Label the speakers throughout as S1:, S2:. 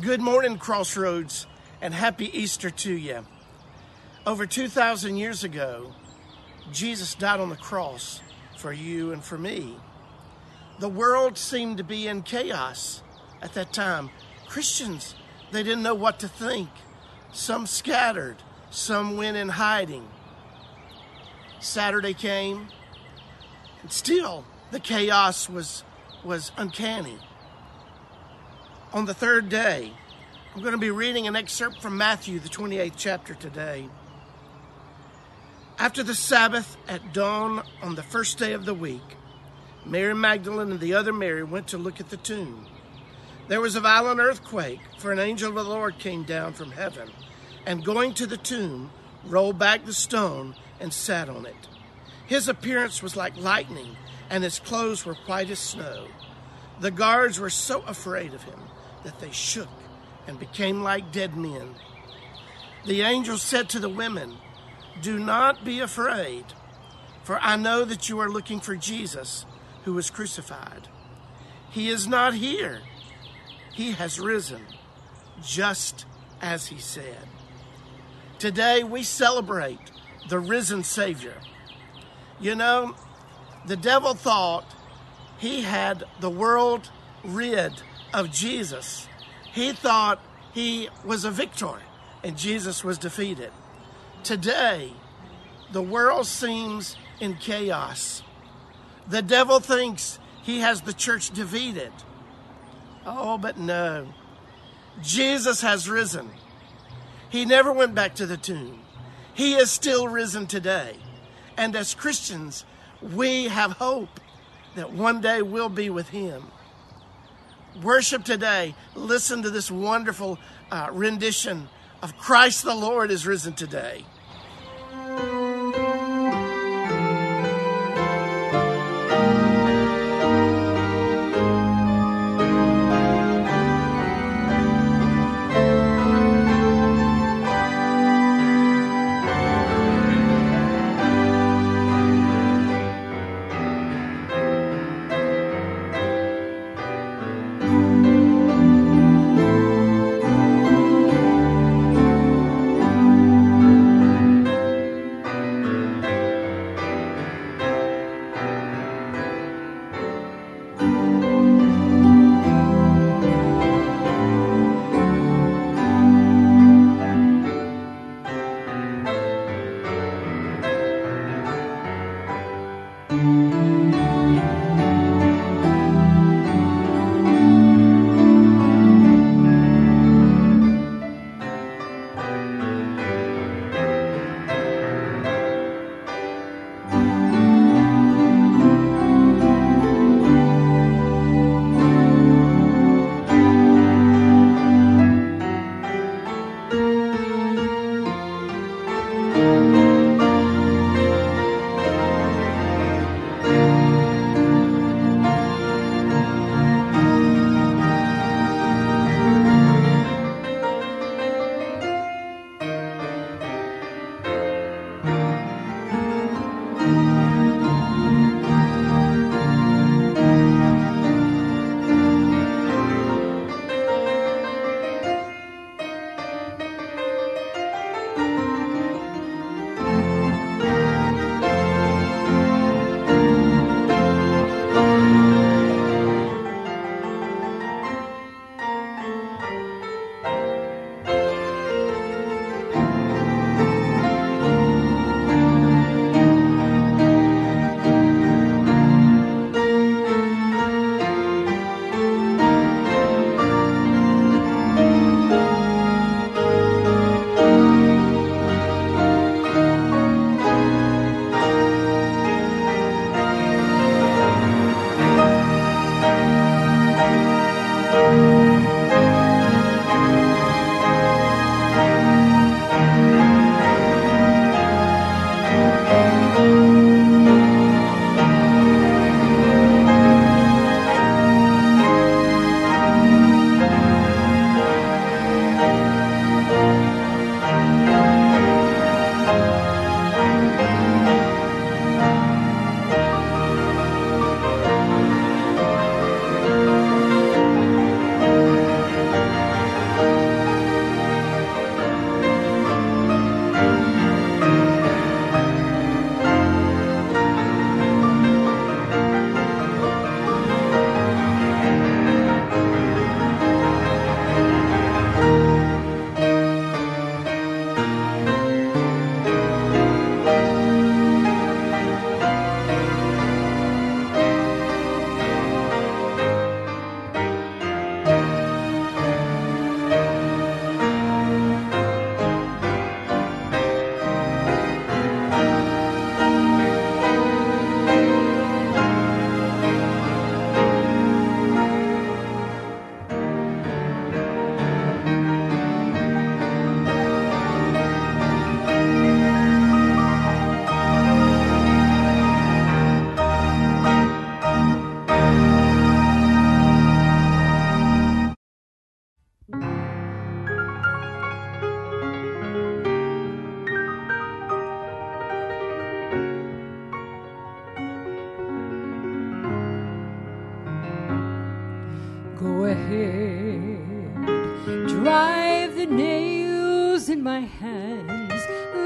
S1: Good morning, Crossroads, and happy Easter to you. Over 2,000 years ago, Jesus died on the cross for you and for me. The world seemed to be in chaos at that time. Christians, they didn't know what to think. Some scattered, some went in hiding. Saturday came, and still the chaos was, was uncanny on the third day. I'm going to be reading an excerpt from Matthew, the 28th chapter today. After the Sabbath at dawn on the first day of the week, Mary Magdalene and the other Mary went to look at the tomb. There was a violent earthquake, for an angel of the Lord came down from heaven, and going to the tomb, rolled back the stone and sat on it. His appearance was like lightning, and his clothes were white as snow. The guards were so afraid of him that they shook and became like dead men. The angel said to the women, Do not be afraid, for I know that you are looking for Jesus who was crucified. He is not here, he has risen, just as he said. Today we celebrate the risen Savior. You know, the devil thought he had the world rid of Jesus, he thought he was a victor and Jesus was defeated. Today, the world seems in chaos. The devil thinks he has the church defeated. Oh, but no. Jesus has risen. He never went back to the tomb. He is still risen today. And as Christians, we have hope that one day we'll be with him worship today, listen to this wonderful uh, rendition of Christ the Lord is risen today.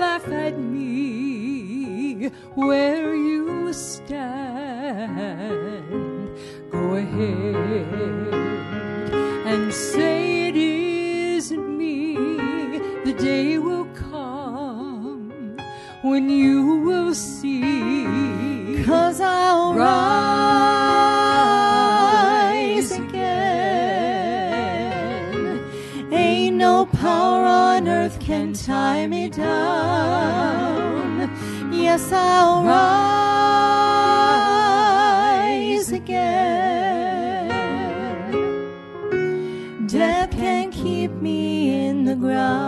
S2: Laugh at me where you stand. Go ahead and say it isn't me. The day will come when you will see.
S3: Cause I'll Yes, I'll rise again. Death can't keep me in the ground.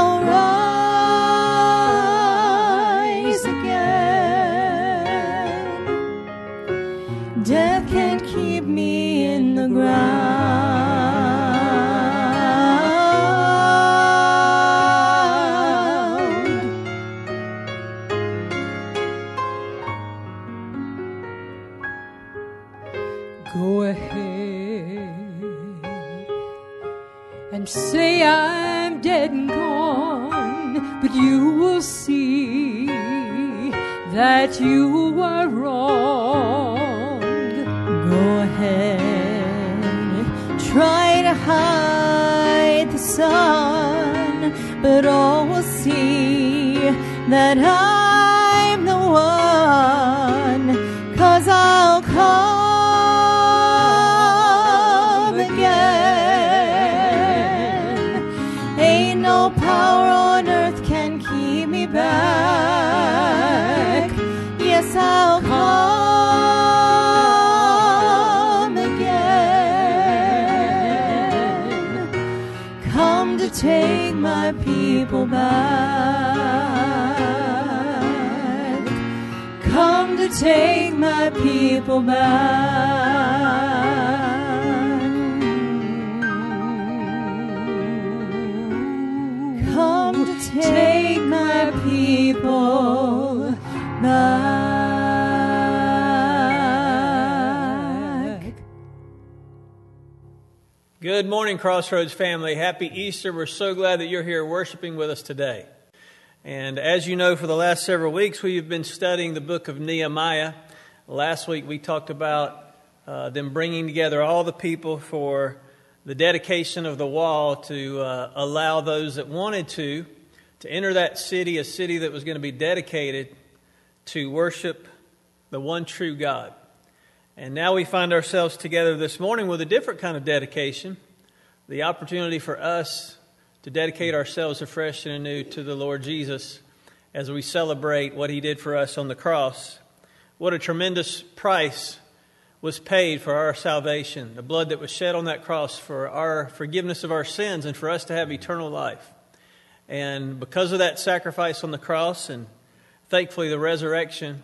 S3: Yes, sun, but all will see that I'm back. Come to take my people back.
S4: Good morning, Crossroads family. Happy Easter. We're so glad that you're here worshiping with us today. And as you know, for the last several weeks, we've been studying the book of Nehemiah. Last week, we talked about uh, them bringing together all the people for the dedication of the wall to uh, allow those that wanted to to enter that city, a city that was going to be dedicated to worship the one true God. And now we find ourselves together this morning with a different kind of dedication the opportunity for us to dedicate ourselves afresh and anew to the Lord Jesus as we celebrate what he did for us on the cross. What a tremendous price was paid for our salvation, the blood that was shed on that cross for our forgiveness of our sins and for us to have eternal life. And because of that sacrifice on the cross and thankfully the resurrection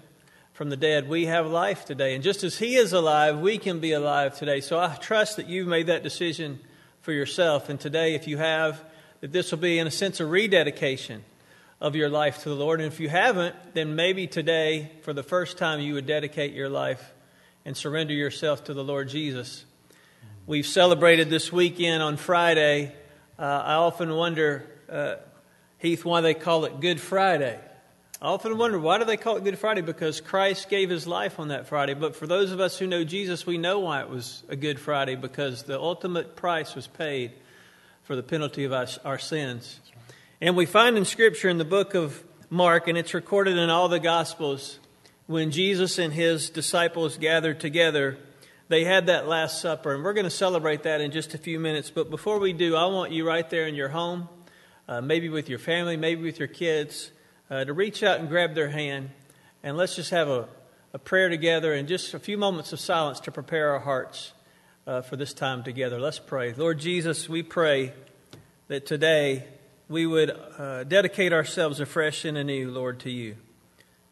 S4: from the dead, we have life today. And just as He is alive, we can be alive today. So I trust that you've made that decision for yourself. And today, if you have, that this will be, in a sense, a rededication of your life to the Lord. And if you haven't, then maybe today, for the first time, you would dedicate your life and surrender yourself to the Lord Jesus. We've celebrated this weekend on Friday. Uh, I often wonder, uh, Heath, why they call it Good Friday. I often wonder why do they call it Good Friday? Because Christ gave his life on that Friday. But for those of us who know Jesus, we know why it was a Good Friday because the ultimate price was paid for the penalty of our, our sins. And we find in Scripture in the book of Mark, and it's recorded in all the Gospels, when Jesus and his disciples gathered together, they had that Last Supper. And we're going to celebrate that in just a few minutes. But before we do, I want you right there in your home uh, maybe with your family, maybe with your kids, uh, to reach out and grab their hand. And let's just have a, a prayer together and just a few moments of silence to prepare our hearts uh, for this time together. Let's pray. Lord Jesus, we pray that today we would uh, dedicate ourselves afresh and anew, Lord, to you.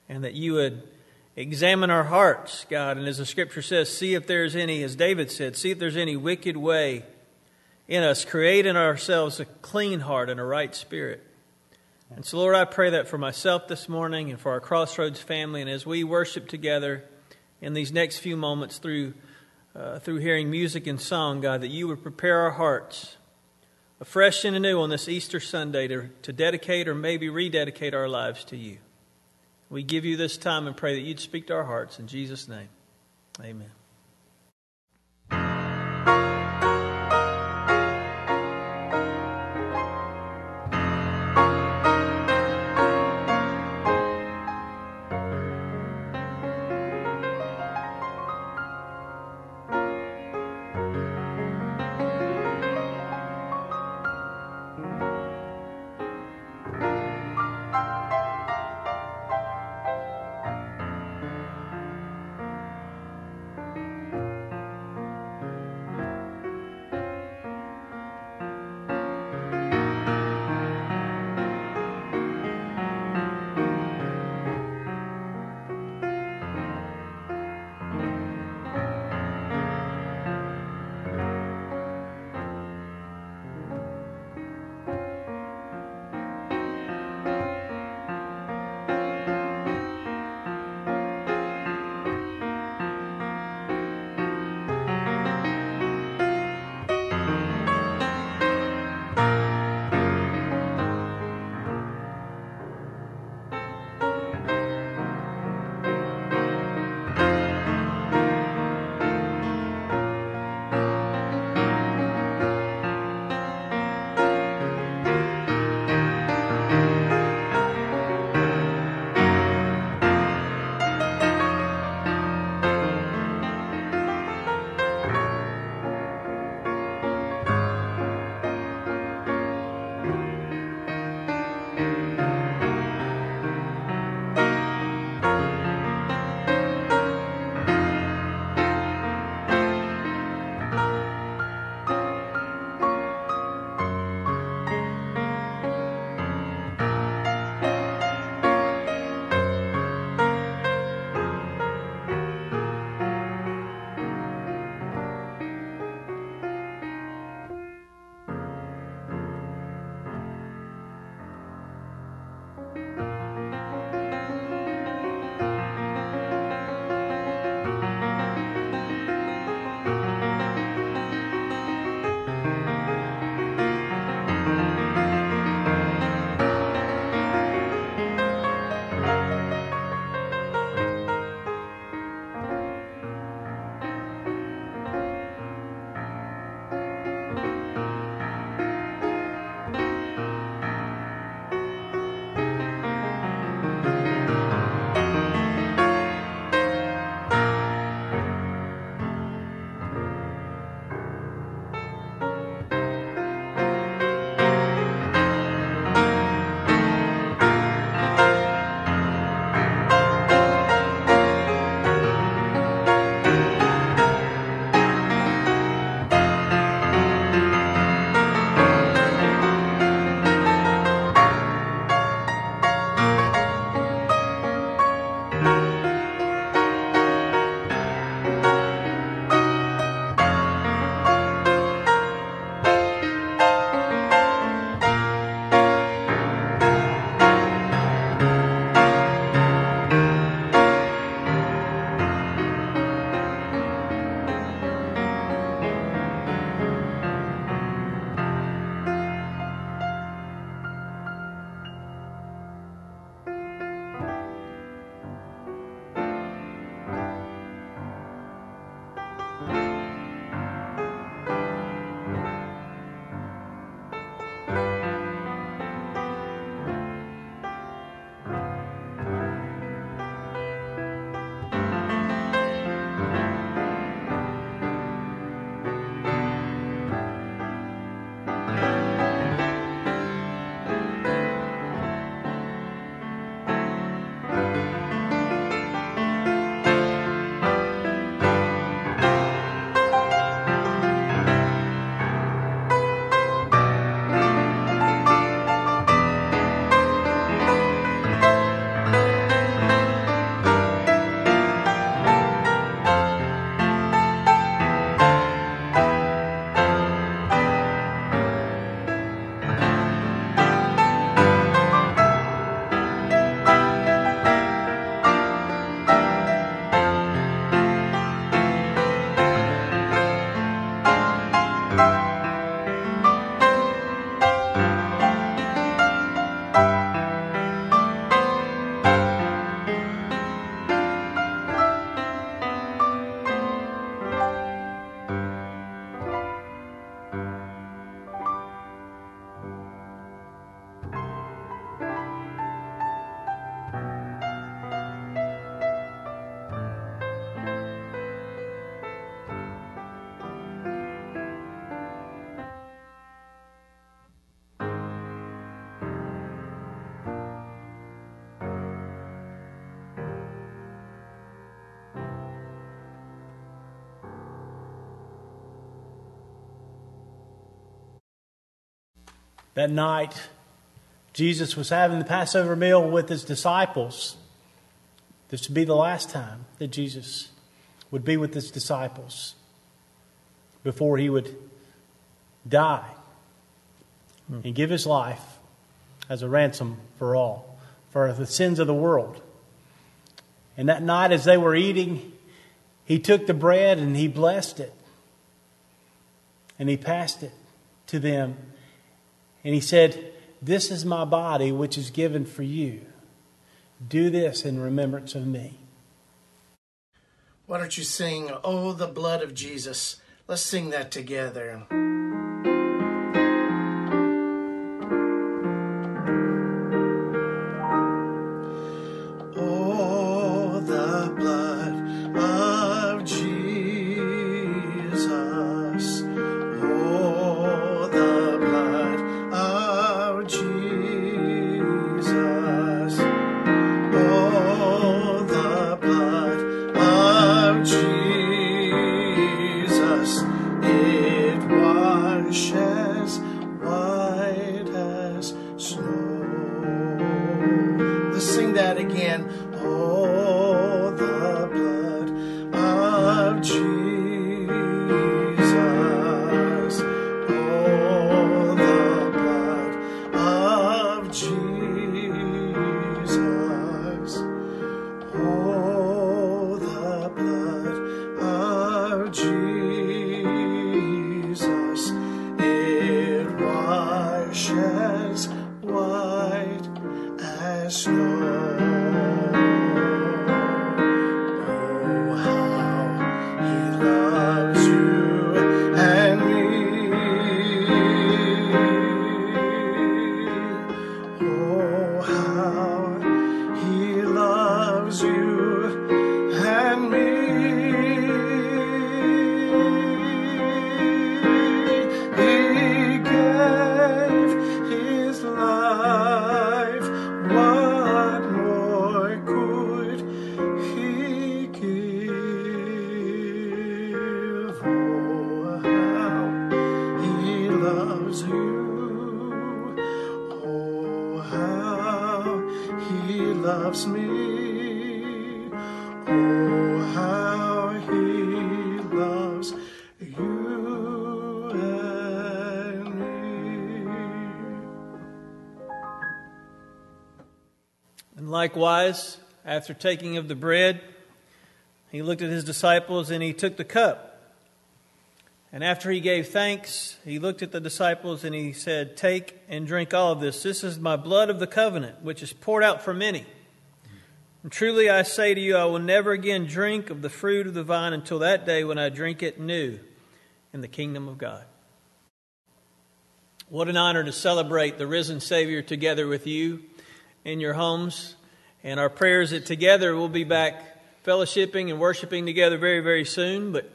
S4: And that you would examine our hearts, God. And as the scripture says, see if there's any, as David said, see if there's any wicked way in us. Create in ourselves a clean heart and a right spirit. And so, Lord, I pray that for myself this morning and for our Crossroads family, and as we worship together in these next few moments through, uh, through hearing music and song, God, that you would prepare our hearts afresh and anew on this Easter Sunday to, to dedicate or maybe rededicate our lives to you. We give you this time and pray that you'd speak to our hearts. In Jesus' name, amen.
S5: That night, Jesus was having the Passover meal with his disciples. This would be the last time that Jesus would be with his disciples before he would die and give his life as a ransom for all, for the sins of the world. And that night, as they were eating, he took the bread and he blessed it. And he passed it to them. And he said, This is my body, which is given for you. Do this in remembrance of me.
S1: Why don't you sing, Oh, the blood of Jesus? Let's sing that together. You
S4: And likewise, after taking of the bread, he looked at his disciples and he took the cup. And after he gave thanks, he looked at the disciples and he said, Take and drink all of this. This is my blood of the covenant, which is poured out for many. And truly I say to you, I will never again drink of the fruit of the vine until that day when I drink it new in the kingdom of God. What an honor to celebrate the risen Savior together with you in your homes. And our prayers that together we'll be back fellowshipping and worshiping together very, very soon. But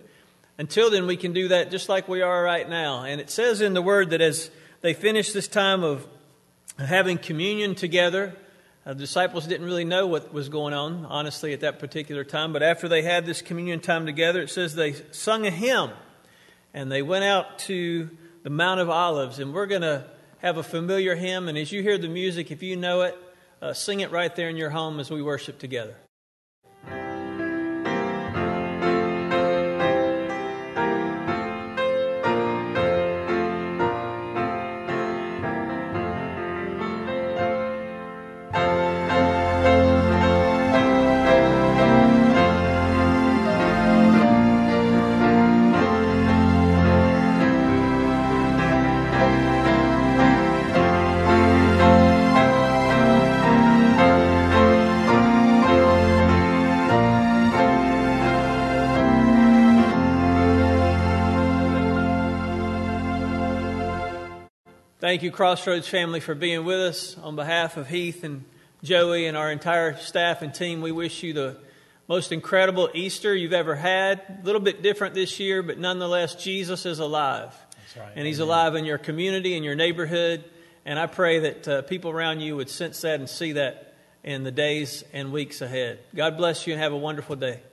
S4: until then, we can do that just like we are right now. And it says in the Word that as they finish this time of having communion together, uh, the disciples didn't really know what was going on, honestly, at that particular time. But after they had this communion time together, it says they sung a hymn and they went out to the Mount of Olives. And we're going to have a familiar hymn. And as you hear the music, if you know it, uh, sing it right there in your home as we worship together. Thank you, Crossroads family, for being with us. On behalf of Heath and Joey and our entire staff and team, we wish you the most incredible Easter you've ever had. A little bit different this year, but nonetheless, Jesus is alive.
S5: That's right.
S4: And He's alive in your community, in your neighborhood. And I pray that uh, people around you would sense that and see that in the days and weeks ahead. God bless you and have a wonderful day.